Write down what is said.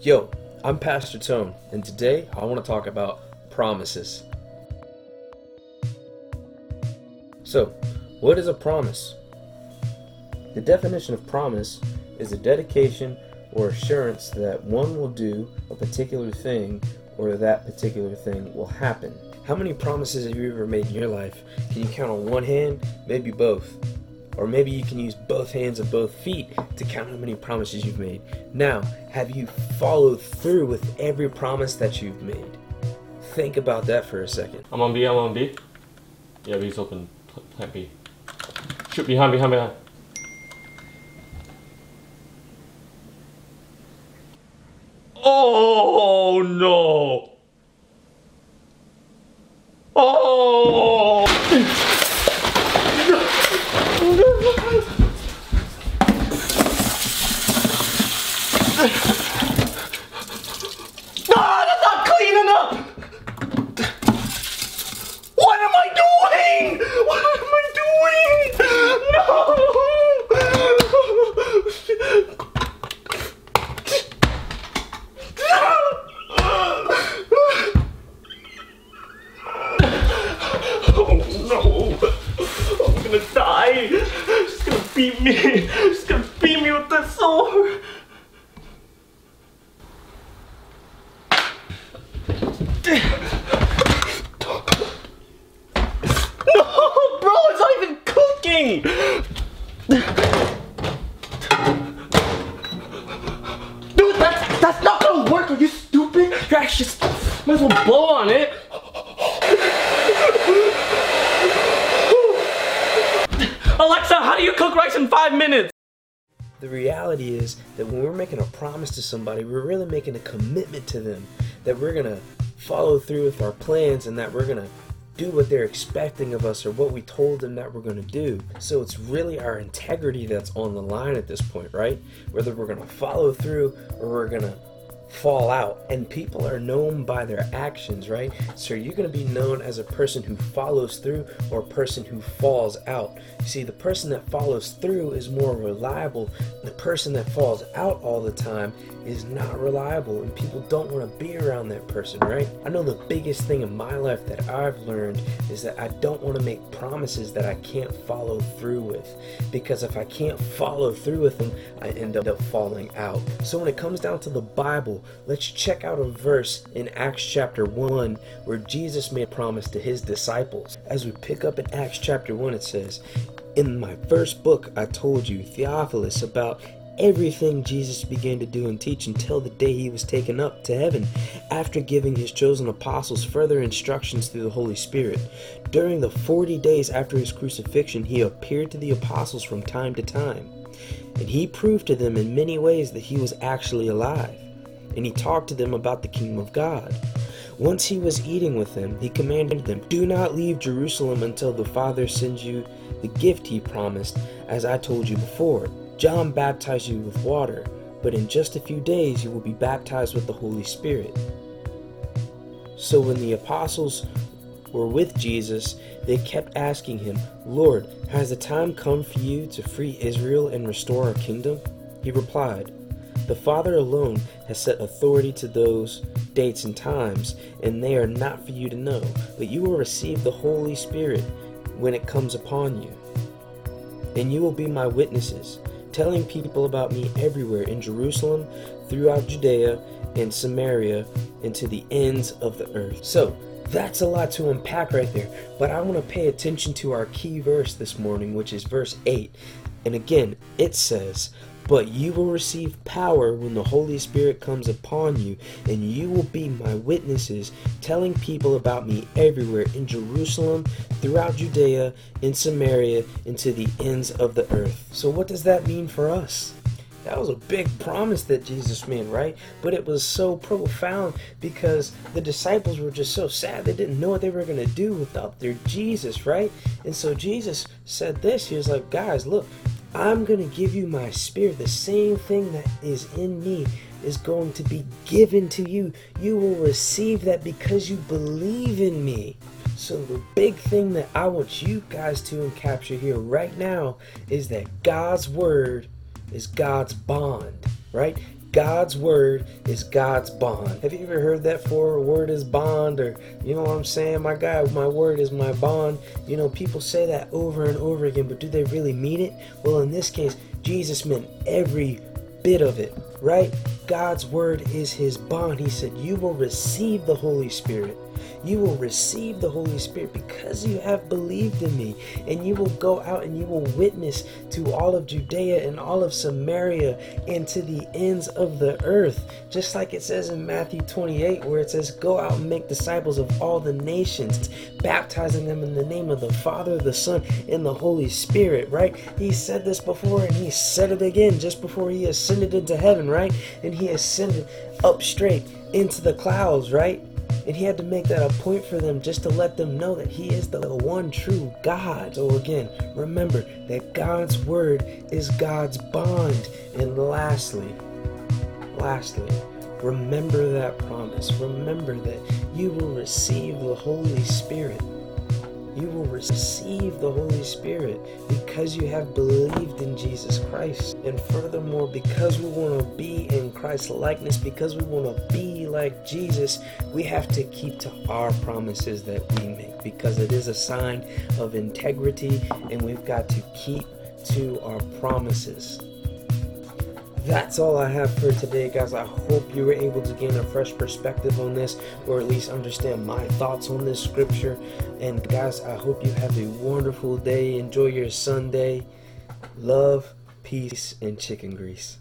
Yo, I'm Pastor Tone, and today I want to talk about promises. So, what is a promise? The definition of promise is a dedication or assurance that one will do a particular thing or that particular thing will happen. How many promises have you ever made in your life? Can you count on one hand? Maybe both. Or maybe you can use both hands and both feet to count how many promises you've made. Now, have you followed through with every promise that you've made? Think about that for a second. I'm on B, I'm on B. Yeah, B's open. Plant B. Shoot behind, behind, behind. Oh no! Oh! Ah, that's not clean enough! What am I doing? What am I doing? No! Oh no! I'm gonna die! She's gonna beat me! She's gonna beat me with that sword! No, bro, it's not even cooking! Dude, that's, that's not gonna work, are you stupid? You're actually just, on it. Alexa, how do you cook rice in five minutes? The reality is that when we're making a promise to somebody, we're really making a commitment to them that we're going to follow through with our plans and that we're going to do what they're expecting of us or what we told them that we're going to do. So it's really our integrity that's on the line at this point, right? Whether we're going to follow through or we're going to fall out and people are known by their actions right? So you're going to be known as a person who follows through or a person who falls out. You see the person that follows through is more reliable. The person that falls out all the time is not reliable and people don't want to be around that person right? I know the biggest thing in my life that i've learned is that i don't want to make promises that i can't follow through with because if i can't follow through with them i end up falling out. So when it comes down to the bible let's check out a verse in Acts chapter 1 where Jesus made a promise to his disciples. As we pick up in Acts chapter 1, it says, In my first book, I told you, Theophilus, about everything Jesus began to do and teach until the day he was taken up to heaven, after giving his chosen apostles further instructions through the Holy Spirit. During the 40 days after his crucifixion, he appeared to the apostles from time to time, and he proved to them in many ways that he was actually alive and he talked to them about the kingdom of God. Once he was eating with them, he commanded them, Do not leave Jerusalem until the Father sends you the gift he promised, as I told you before. John baptized you with water, but in just a few days you will be baptized with the Holy Spirit. So when the apostles were with Jesus, they kept asking him, Lord, has the time come for you to free Israel and restore our kingdom? He replied, the Father alone has set authority to those dates and times, and they are not for you to know, but you will receive the Holy Spirit when it comes upon you. And you will be my witnesses, telling people about me everywhere in Jerusalem, throughout Judea, and Samaria, and to the ends of the earth. So, that's a lot to unpack right there, but I want to pay attention to our key verse this morning, which is verse 8. And again, it says, but you will receive power when the Holy Spirit comes upon you, and you will be my witnesses, telling people about me everywhere in Jerusalem, throughout Judea, in Samaria, and to the ends of the earth. So, what does that mean for us? That was a big promise that Jesus made, right? But it was so profound because the disciples were just so sad. They didn't know what they were going to do without their Jesus, right? And so Jesus said this He was like, guys, look, I'm going to give you my spirit. The same thing that is in me is going to be given to you. You will receive that because you believe in me. So, the big thing that I want you guys to capture here right now is that God's word is God's bond, right? God's word is God's bond. Have you ever heard that for word is bond or you know what I'm saying? My God, my word is my bond. You know, people say that over and over again, but do they really mean it? Well, in this case, Jesus meant every bit of it, right? God's word is his bond. He said, You will receive the Holy Spirit you will receive the Holy Spirit because you have believed in me. And you will go out and you will witness to all of Judea and all of Samaria and to the ends of the earth. Just like it says in Matthew 28, where it says, Go out and make disciples of all the nations, baptizing them in the name of the Father, the Son, and the Holy Spirit, right? He said this before and he said it again just before he ascended into heaven, right? And he ascended up straight into the clouds, right? And he had to make that a point for them just to let them know that he is the one true God. So again, remember that God's word is God's bond. And lastly, lastly, remember that promise. Remember that you will receive the Holy Spirit you will receive the Holy Spirit because you have believed in Jesus Christ. And furthermore, because we want to be in Christ's likeness, because we want to be like Jesus, we have to keep to our promises that we make because it is a sign of integrity and we've got to keep to our promises that's all I have for today, guys. I hope you were able to gain a fresh perspective on this, or at least understand my thoughts on this scripture. And, guys, I hope you have a wonderful day. Enjoy your Sunday. Love, peace, and chicken grease.